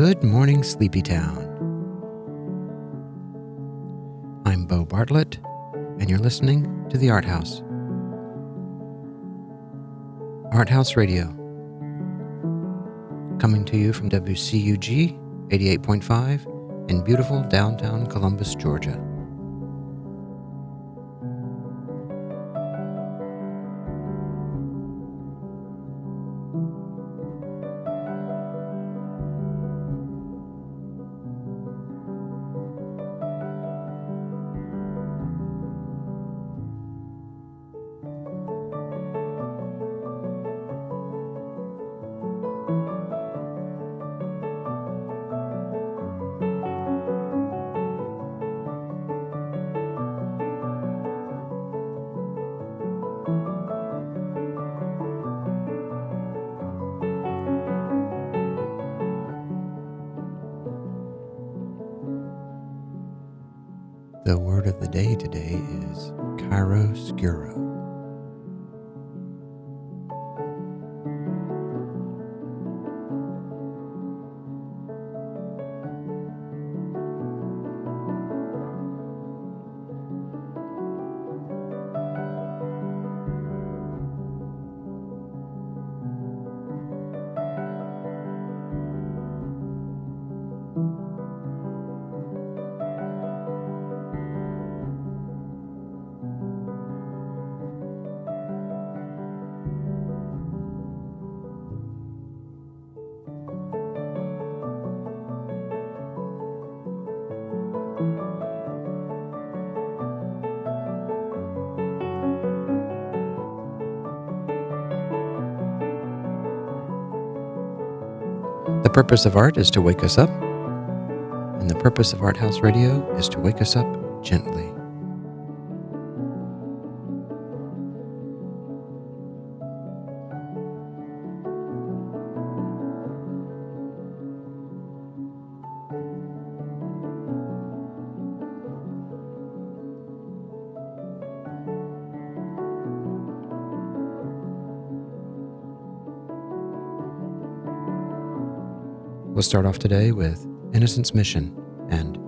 Good morning, Sleepy Town. I'm Bo Bartlett, and you're listening to the Art House. Art House Radio. Coming to you from WCUG 88.5 in beautiful downtown Columbus, Georgia. The purpose of art is to wake us up, and the purpose of Art House Radio is to wake us up gently. We'll start off today with Innocence Mission and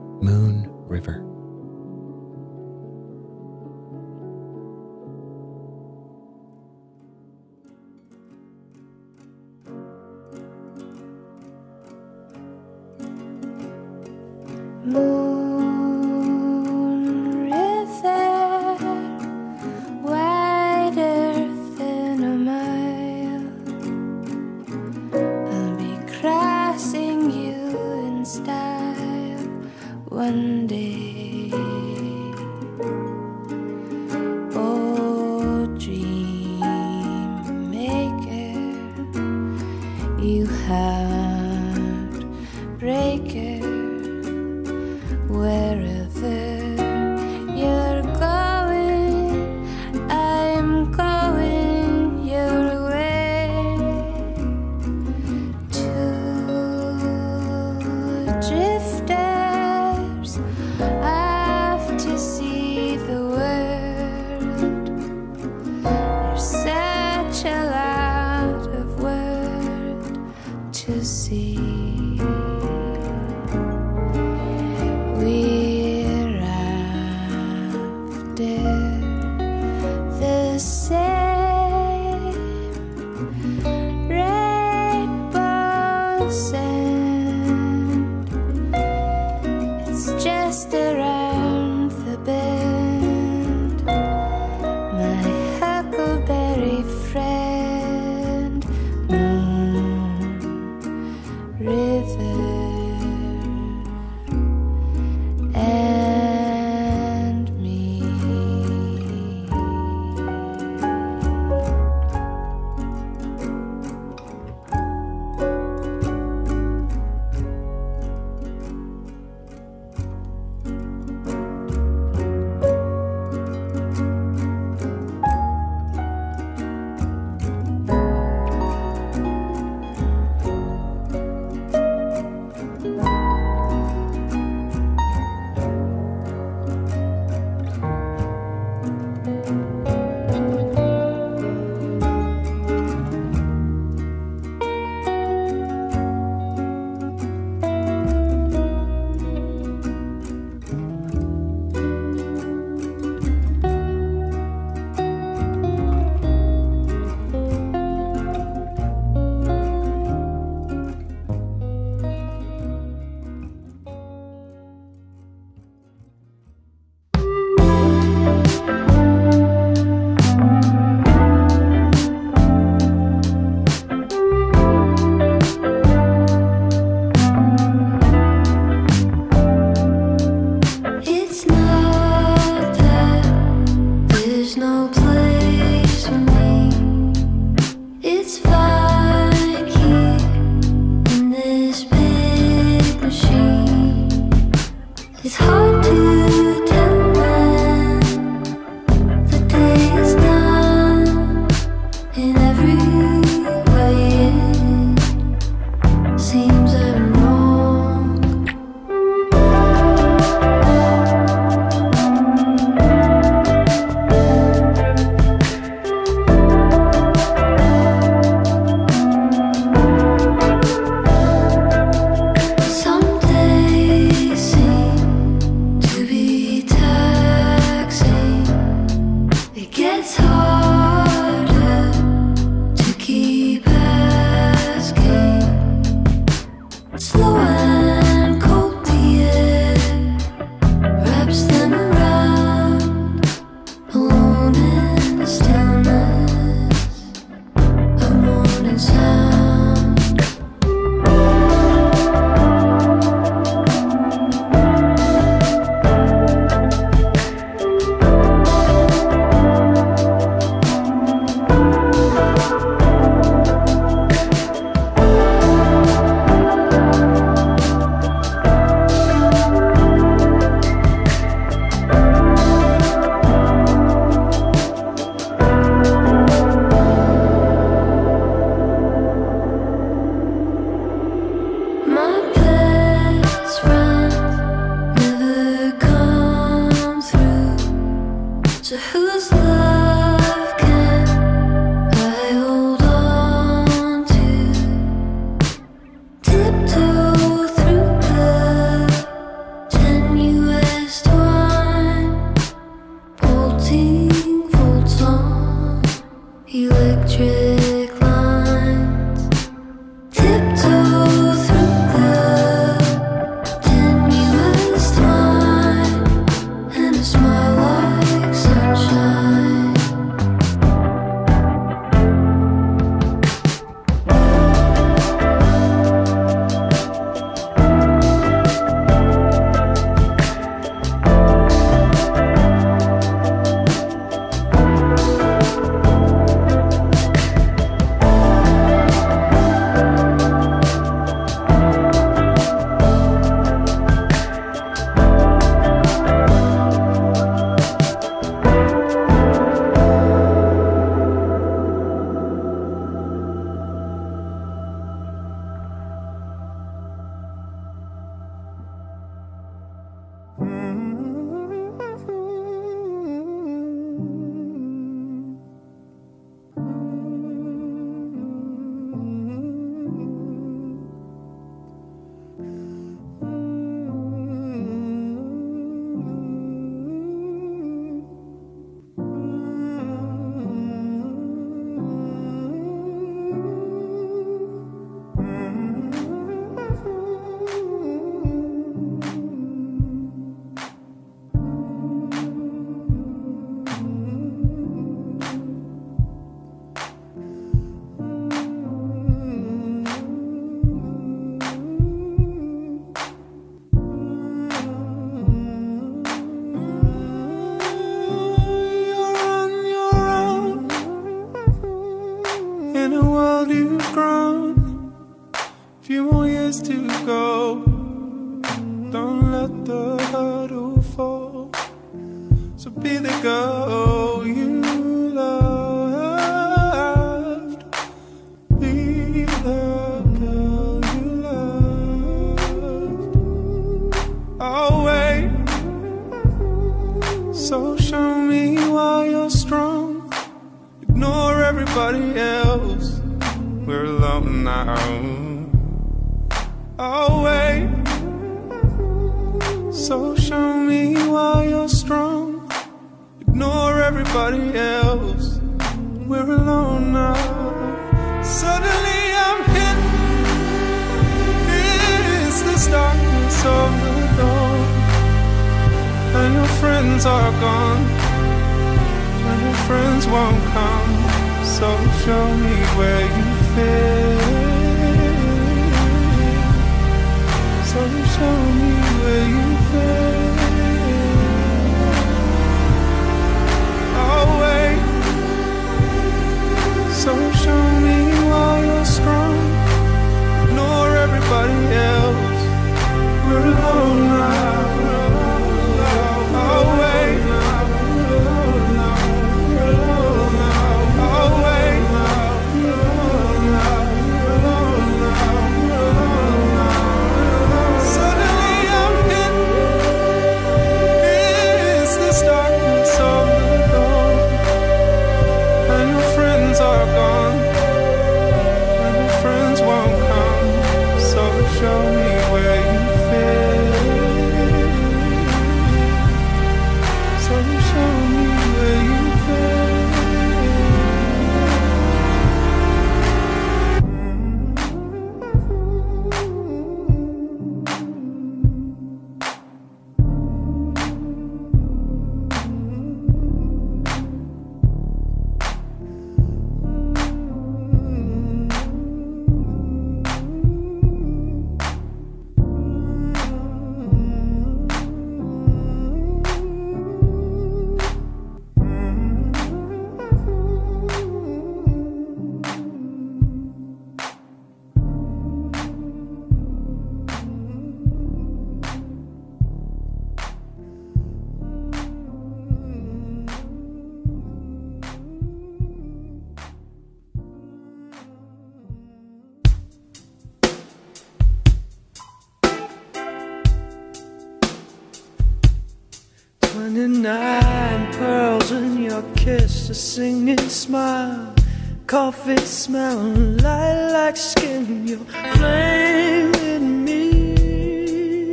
coffee smelling lilac skin, you're flaming me.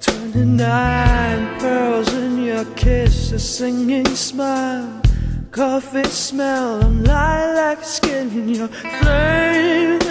Twenty-nine pearls in your kiss, a singing smile. Coffee smell, I'm lilac skin, you're flaming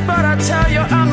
but I tell you I'm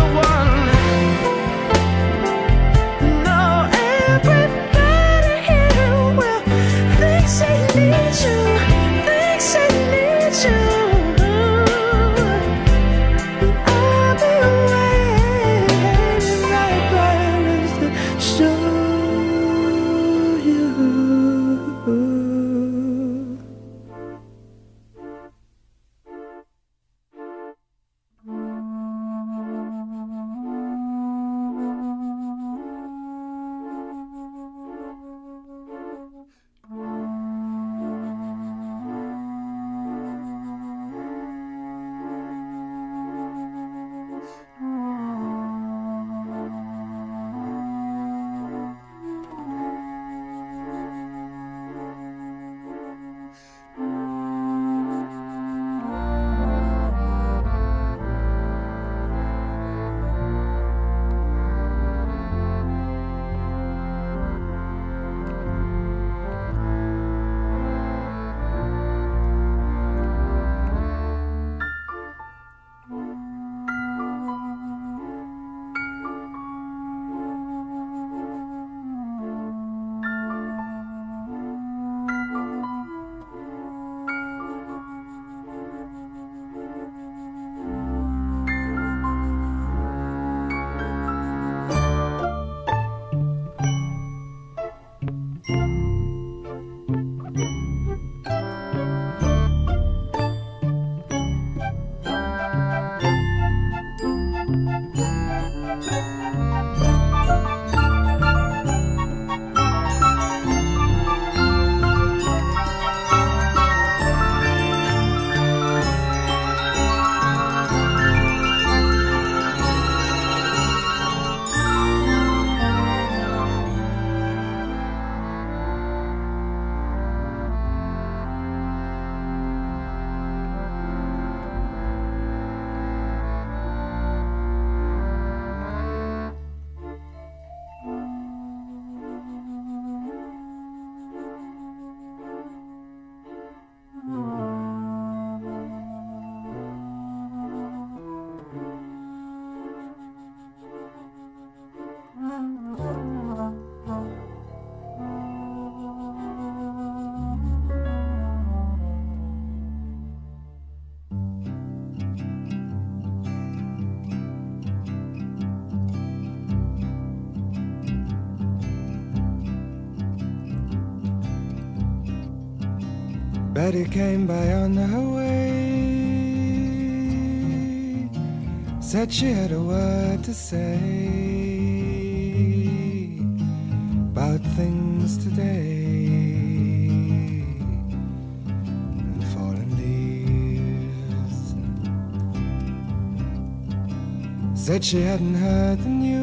Betty came by on her way. Said she had a word to say about things today. And fallen leaves. Said she hadn't heard the news,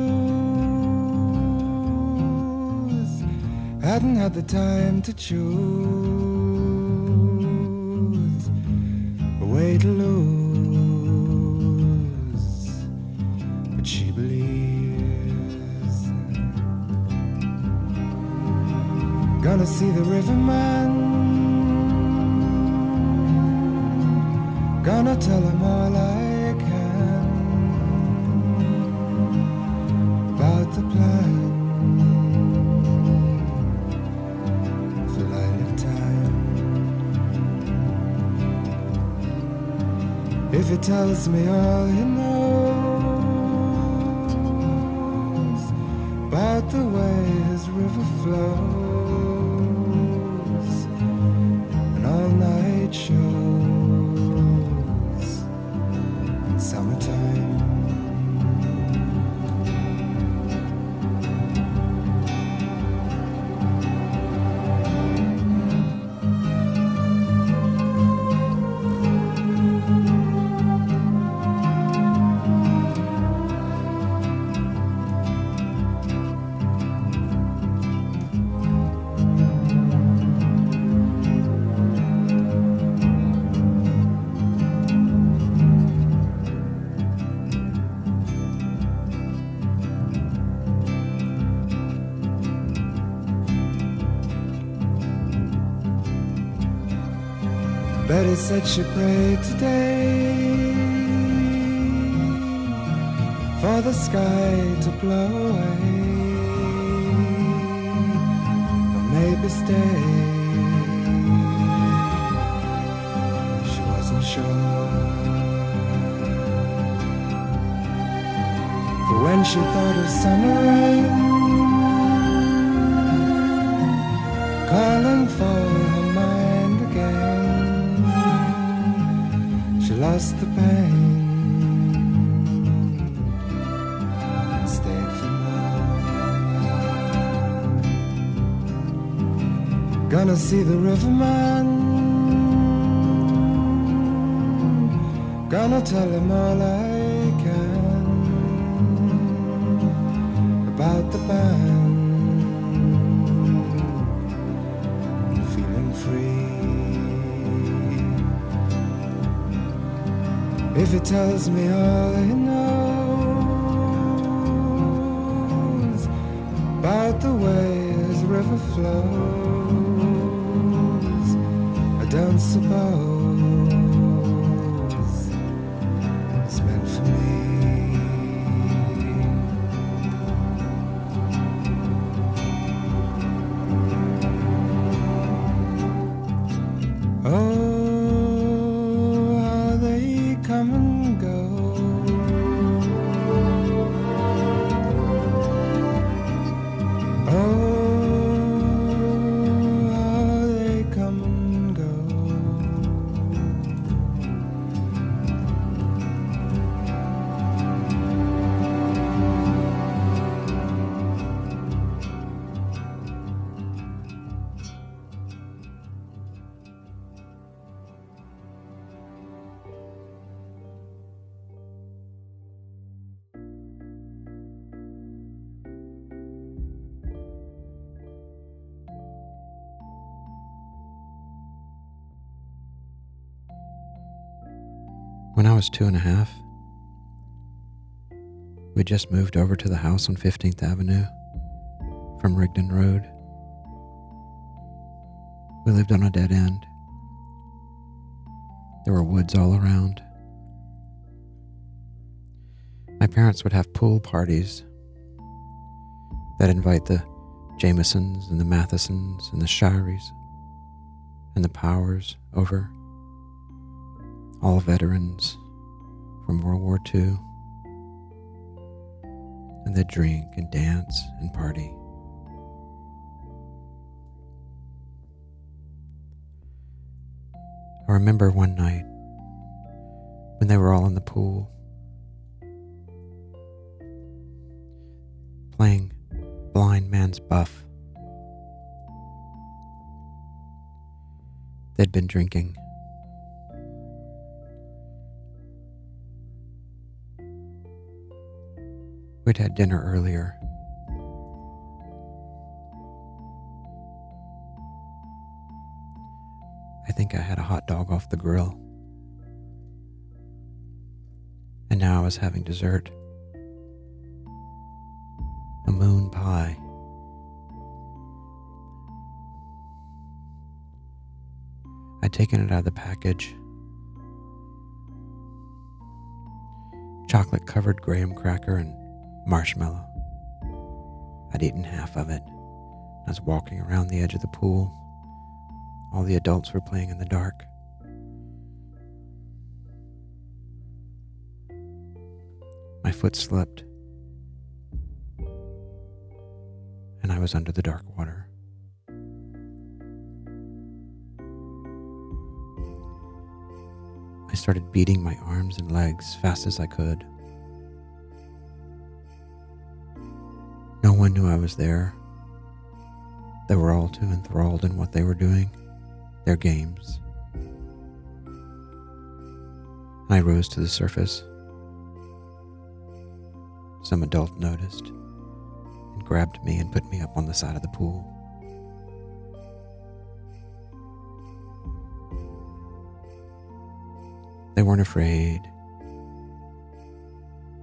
hadn't had the time to choose. it lose, but she believes. Gonna see the riverman. Gonna tell him all I can about the plan. If he tells me all he knows about the way his river flows said she prayed today for the sky to blow away, or maybe stay. She wasn't sure. For when she thought of summer rain Gonna see the riverman. Gonna tell him all I can about the band. Feeling free. If he tells me all he knows about the way his river flows, I don't I was two and a half, we just moved over to the house on 15th Avenue from Rigdon Road. We lived on a dead end. There were woods all around. My parents would have pool parties that invite the Jamesons and the Mathesons and the Shireys and the Powers over all veterans from World War II. And they'd drink and dance and party. I remember one night when they were all in the pool playing blind man's buff. They'd been drinking. Had dinner earlier. I think I had a hot dog off the grill. And now I was having dessert. A moon pie. I'd taken it out of the package. Chocolate covered graham cracker and marshmallow. I'd eaten half of it. I was walking around the edge of the pool. All the adults were playing in the dark. My foot slipped, and I was under the dark water. I started beating my arms and legs fast as I could. No one knew I was there. They were all too enthralled in what they were doing, their games. I rose to the surface. Some adult noticed and grabbed me and put me up on the side of the pool. They weren't afraid.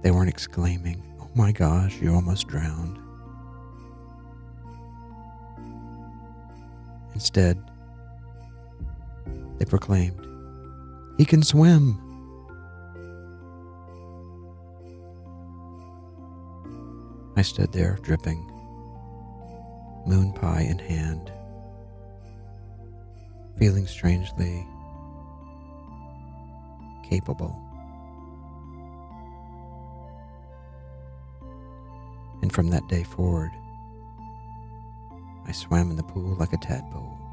They weren't exclaiming, Oh my gosh, you almost drowned. Instead, they proclaimed, He can swim. I stood there, dripping, moon pie in hand, feeling strangely capable. And from that day forward, I swam in the pool like a tadpole.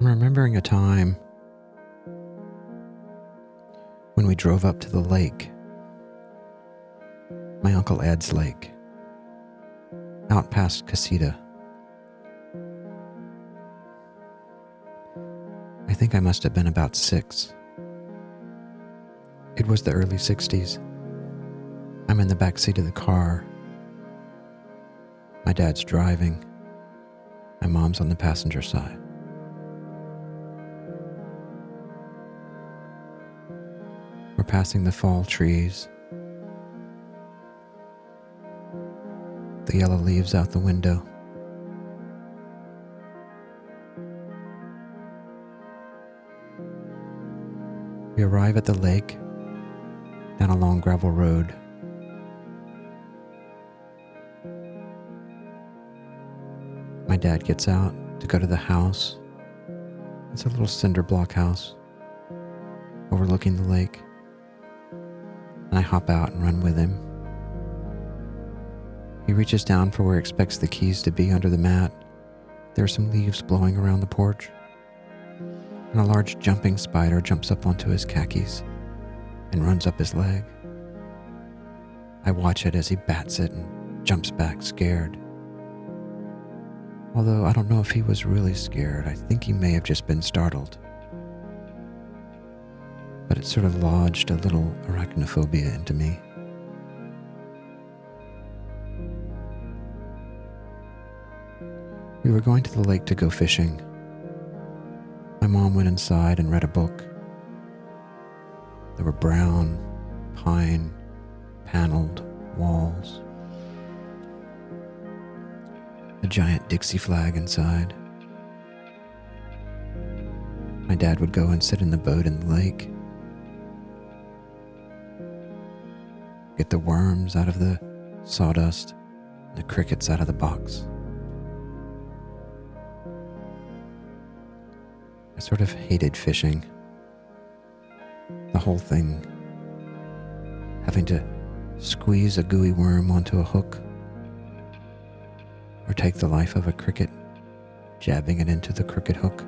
I'm remembering a time when we drove up to the lake, my Uncle Ed's lake, out past Cusseta. I think I must have been about six. It was the early 60s. I'm in the back seat of the car. My dad's driving. My mom's on the passenger side. We're passing the fall trees. The yellow leaves out the window. We arrive at the lake down a long gravel road. My dad gets out to go to the house. It's a little cinder block house overlooking the lake. And I hop out and run with him. He reaches down for where he expects the keys to be under the mat. There are some leaves blowing around the porch. And a large jumping spider jumps up onto his khakis and runs up his leg. I watch it as he bats it and jumps back scared. Although I don't know if he was really scared, I think he may have just been startled. But it sort of lodged a little arachnophobia into me. We were going to the lake to go fishing. My mom went inside and read a book. There were brown, pine, paneled walls. A giant Dixie flag inside. My dad would go and sit in the boat in the lake. Get the worms out of the sawdust, the crickets out of the box. I sort of hated fishing. The whole thing. Having to squeeze a gooey worm onto a hook, or take the life of a cricket, jabbing it into the crooked hook.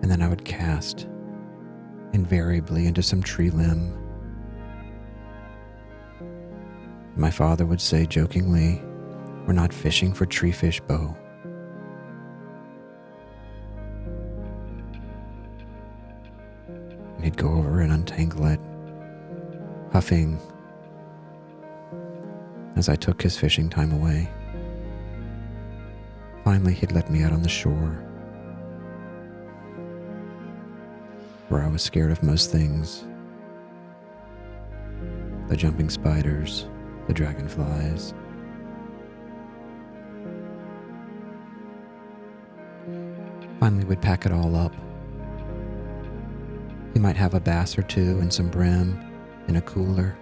And then I would cast invariably into some tree limb. My father would say jokingly, We're not fishing for tree fish, Bo. And he'd go over and untangle it, huffing as I took his fishing time away. Finally, he'd let me out on the shore, where I was scared of most things the jumping spiders, the dragonflies. Finally, we'd pack it all up. He might have a bass or two and some brim in a cooler.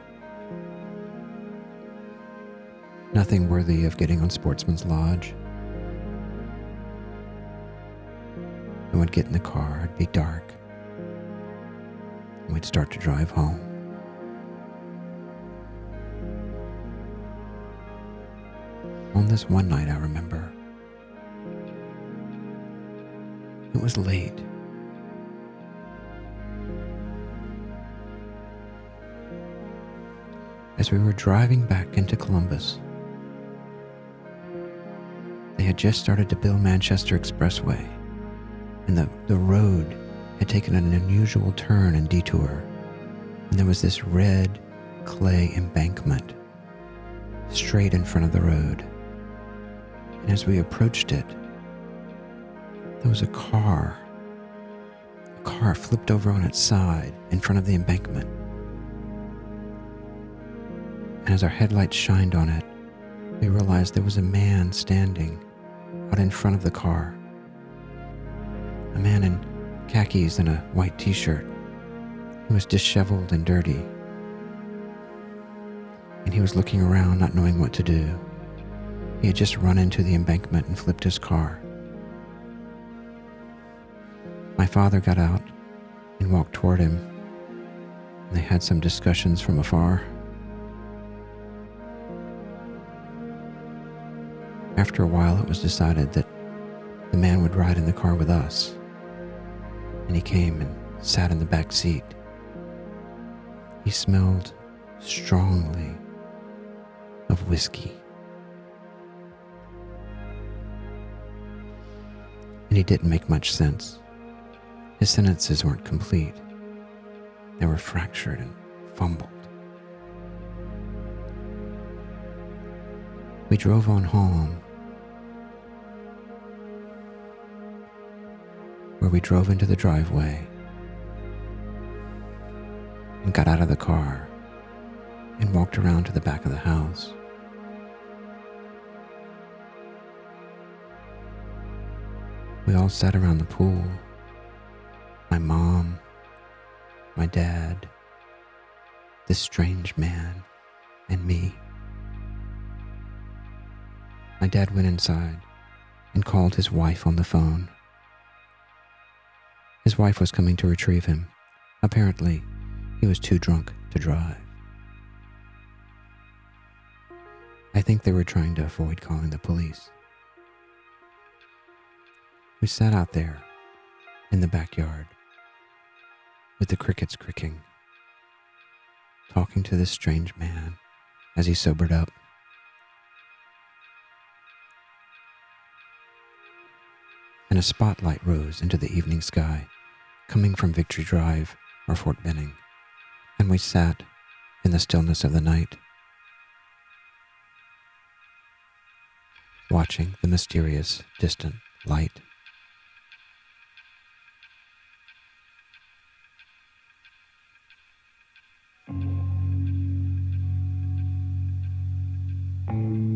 Nothing worthy of getting on Sportsman's Lodge. And we'd get in the car, it'd be dark, and we'd start to drive home. On this one night, I remember, it was late. As we were driving back into Columbus, they had just started to build Manchester Expressway, and the, the road had taken an unusual turn and detour, and there was this red clay embankment straight in front of the road. And as we approached it, there was a car. A car flipped over on its side in front of the embankment. And as our headlights shined on it, we realized there was a man standing out in front of the car. A man in khakis and a white t shirt. He was disheveled and dirty. And he was looking around, not knowing what to do. He had just run into the embankment and flipped his car. My father got out and walked toward him. They had some discussions from afar. After a while, it was decided that the man would ride in the car with us. And he came and sat in the back seat. He smelled strongly of whiskey. He didn't make much sense. His sentences weren't complete, they were fractured and fumbled. We drove on home, where we drove into the driveway and got out of the car and walked around to the back of the house. We all sat around the pool. My mom, my dad, this strange man, and me. My dad went inside and called his wife on the phone. His wife was coming to retrieve him. Apparently, he was too drunk to drive. I think they were trying to avoid calling the police. We sat out there in the backyard with the crickets cricking, talking to this strange man as he sobered up. And a spotlight rose into the evening sky, coming from Victory Drive or Fort Benning, and we sat in the stillness of the night, watching the mysterious distant light. Take me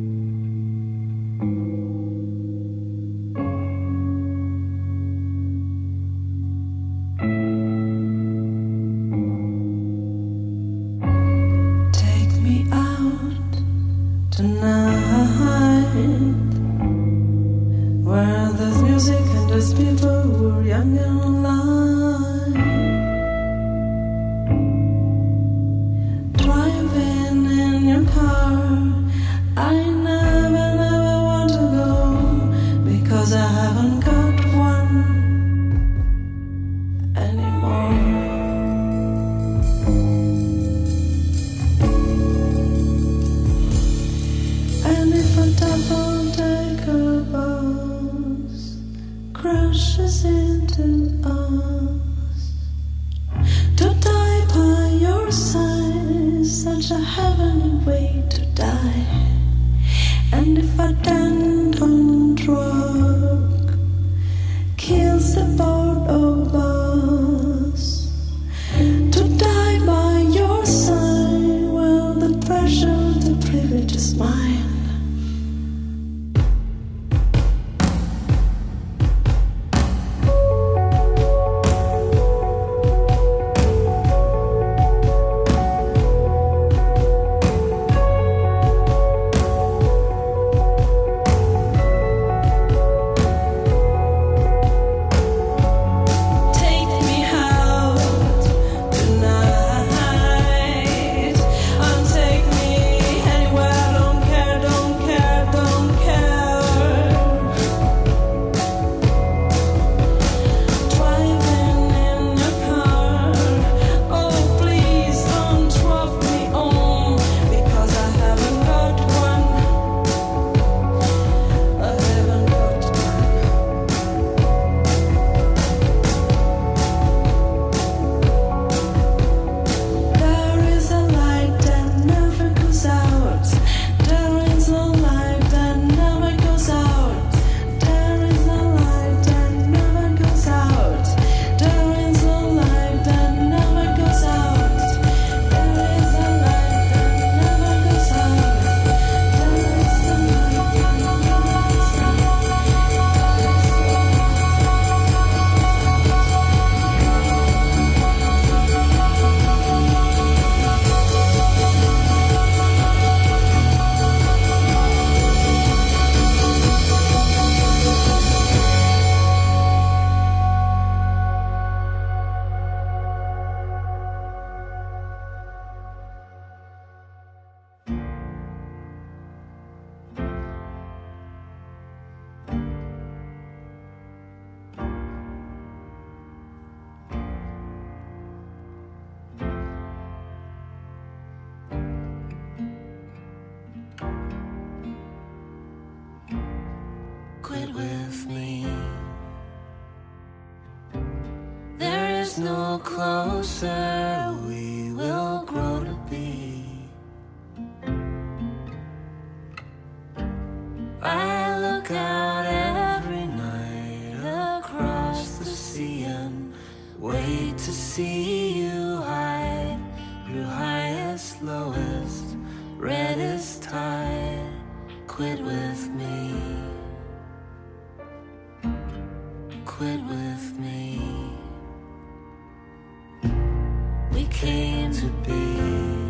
with me. Quit with me. We came to be.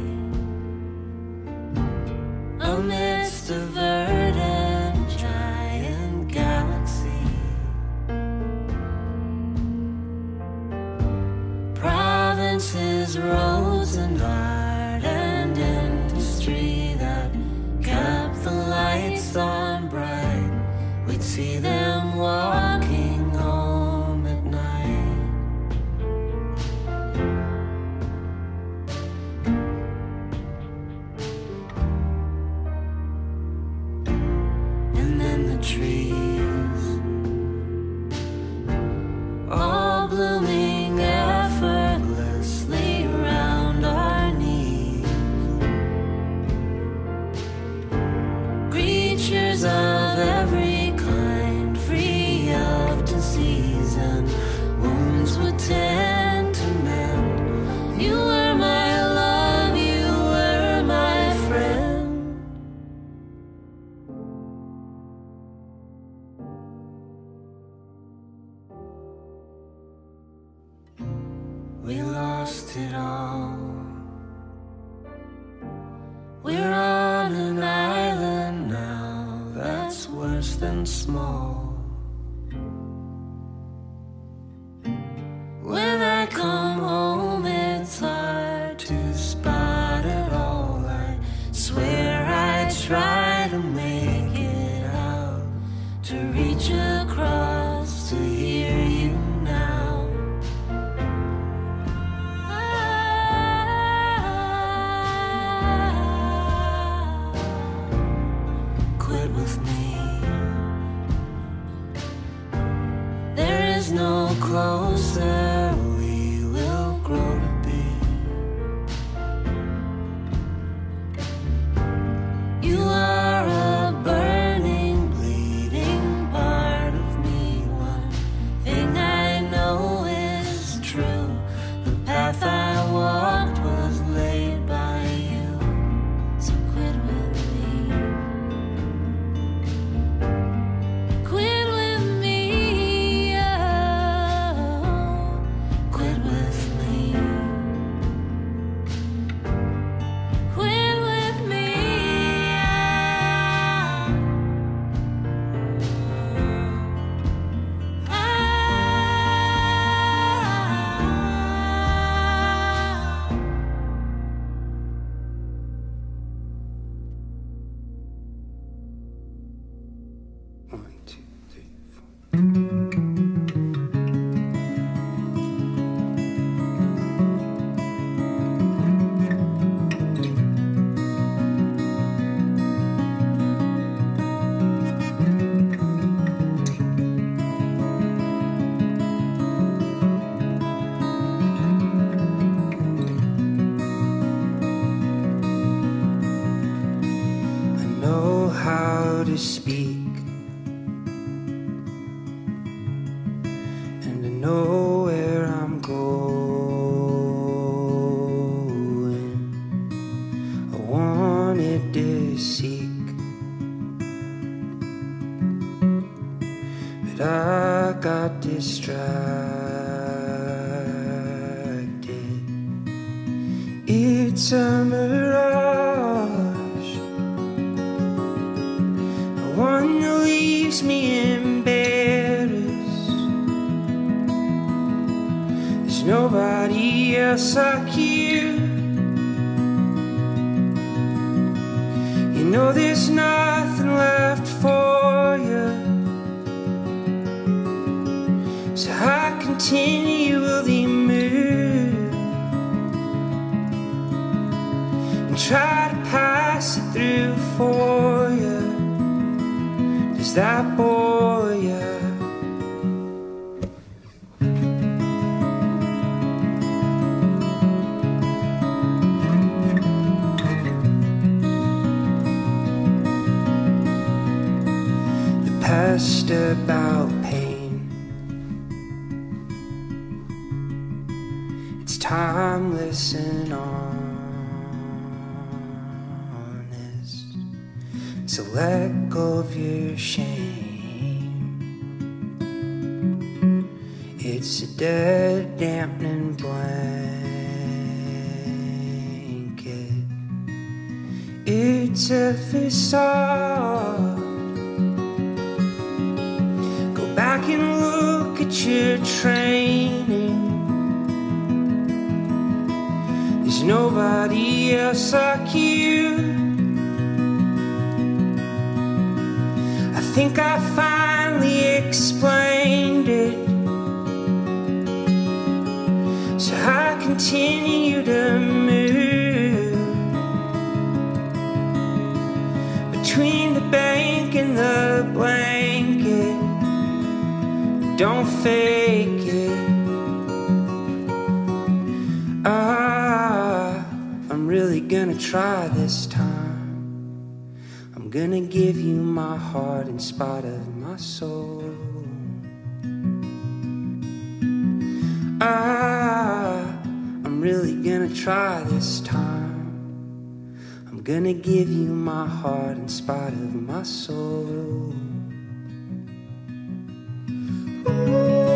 seek. But I got distracted. It's a mirage, the one who leaves me embarrassed. There's nobody else I can. know there's nothing left for you. So I continually move and try to pass it through for you. Does that boy? Fake it. Ah, I'm really gonna try this time. I'm gonna give you my heart in spite of my soul. Ah, I'm really gonna try this time. I'm gonna give you my heart in spite of my soul. Well,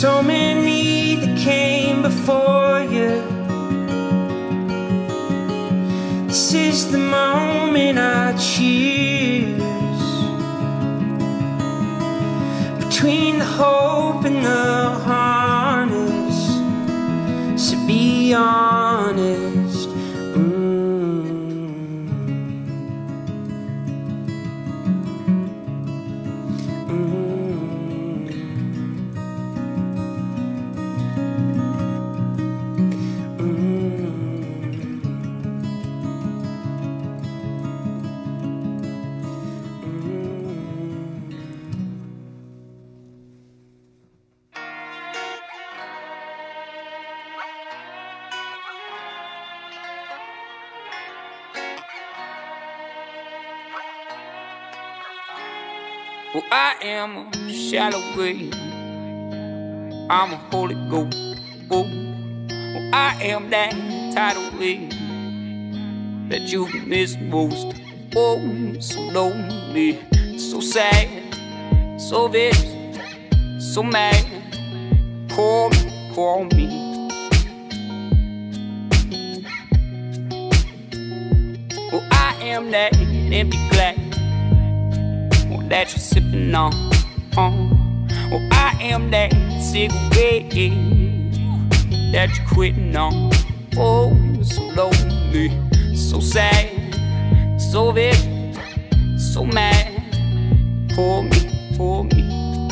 so many that came before you. This is the moment I choose between the hope and the harness. So be honest. Am a shallow grave. I'm a holy ghost. Oh, I am that tidal wave that you miss most. Oh, so lonely, so sad, so vicious, so mad. Call me, call me. Well, I am that empty glass that you're sipping on. Uh, well, I am that cigarette that you're quitting on. Oh, so lonely, so sad, so vicious, so mad. For me, for me.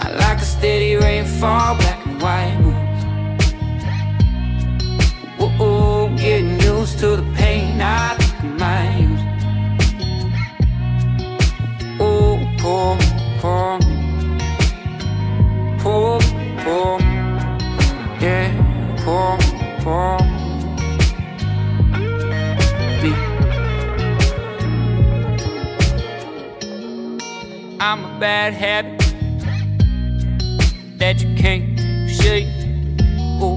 I like a steady rainfall, black and white. Whoa, getting used to the pain I bad habit that you can't shake. Oh,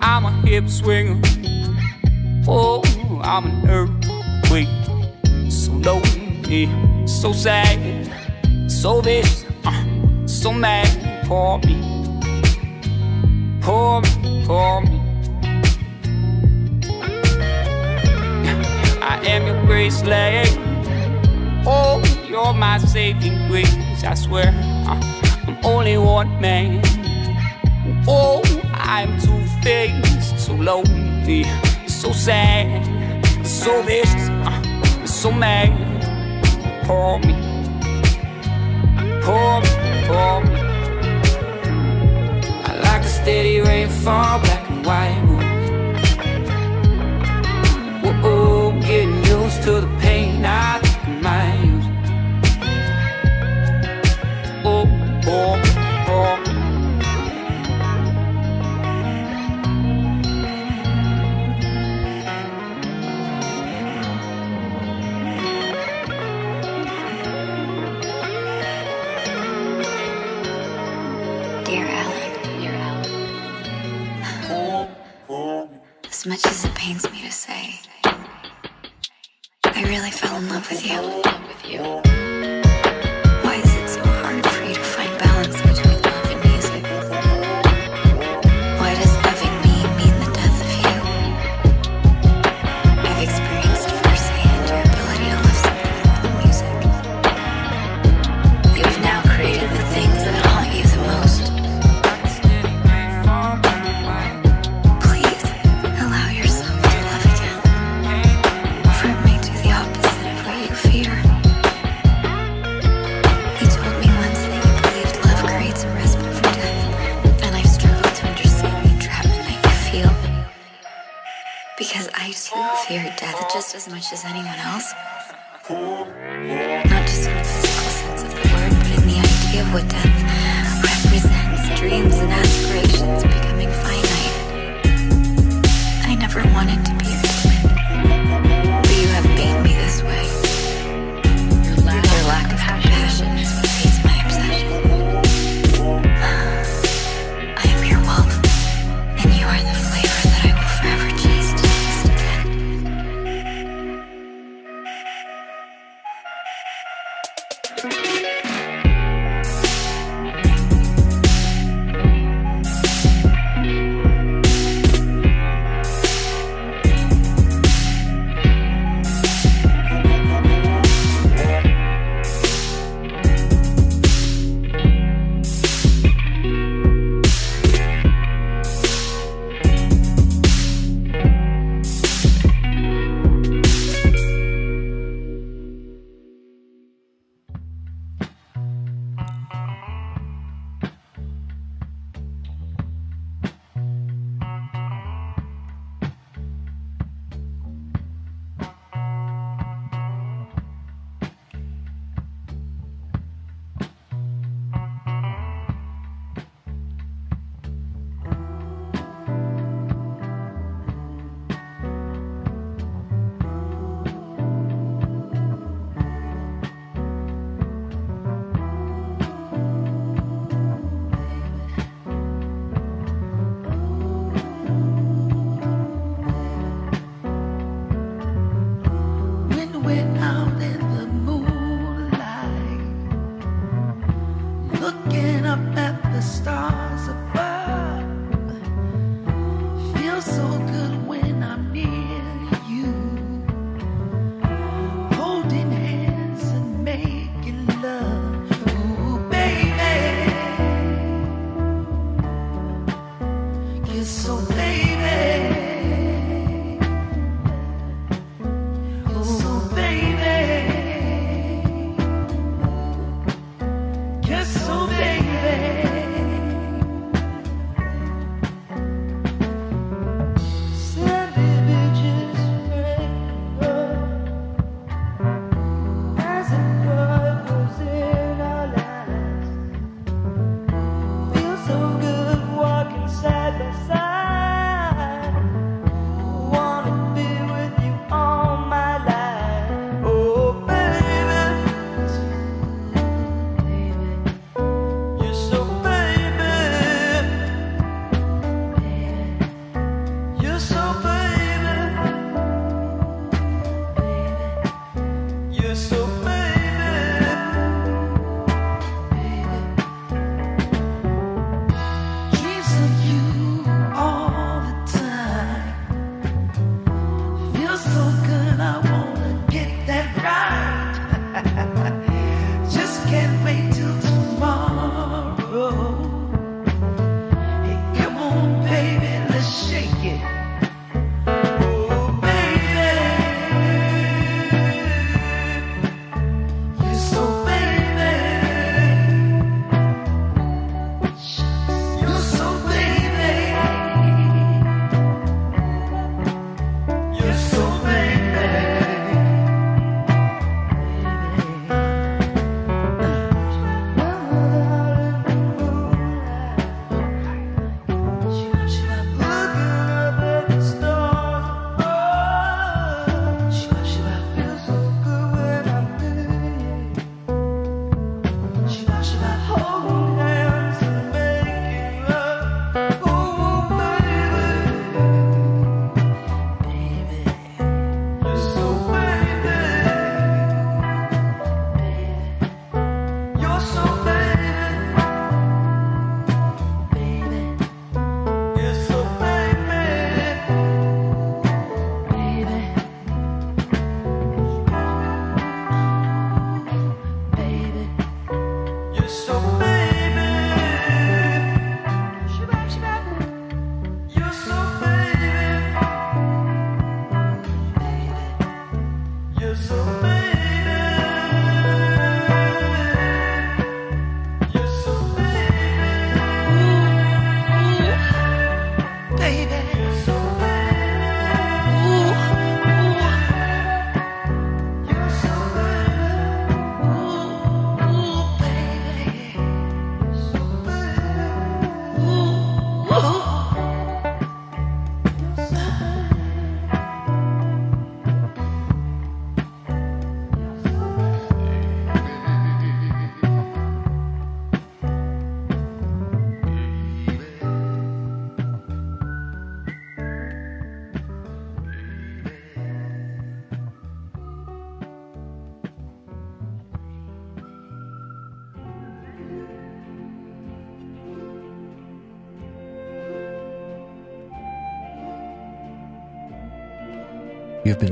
I'm a hip swinger. Oh, I'm an earthquake. So lonely, so sad, so vicious, uh, so mad. Pour me, pour me, pour me. I am your graceland. Oh, you're my saving grace. I swear, uh, I'm only one man. Oh, I'm two faced, so lonely, so sad, so vicious, uh, so mad. Pour me, pour me, pour me. I like a steady rainfall, black and white moon. Whoa, getting used to the pain. I much as it pains me to say, I really fell in love with you. As much as anyone else. Not just in the physical sense of the word, but in the idea of what death represents dreams and aspirations becoming finite. I never wanted to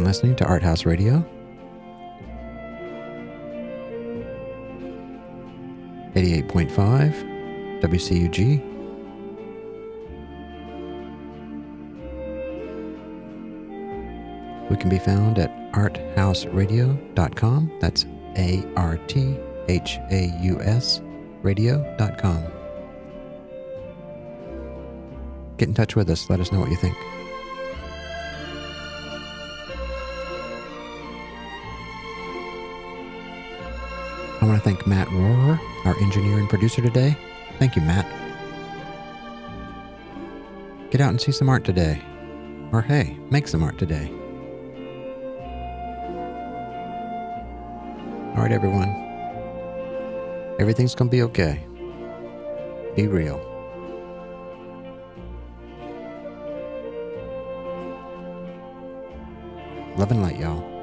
listening to Arthaus Radio. 88.5 WCUG. We can be found at arthausradio.com. That's A R T H A U S radio.com. Get in touch with us. Let us know what you think. Thank Matt Rohrer, our engineer and producer today. Thank you, Matt. Get out and see some art today. Or hey, make some art today. All right, everyone. Everything's going to be okay. Be real. Love and light, y'all.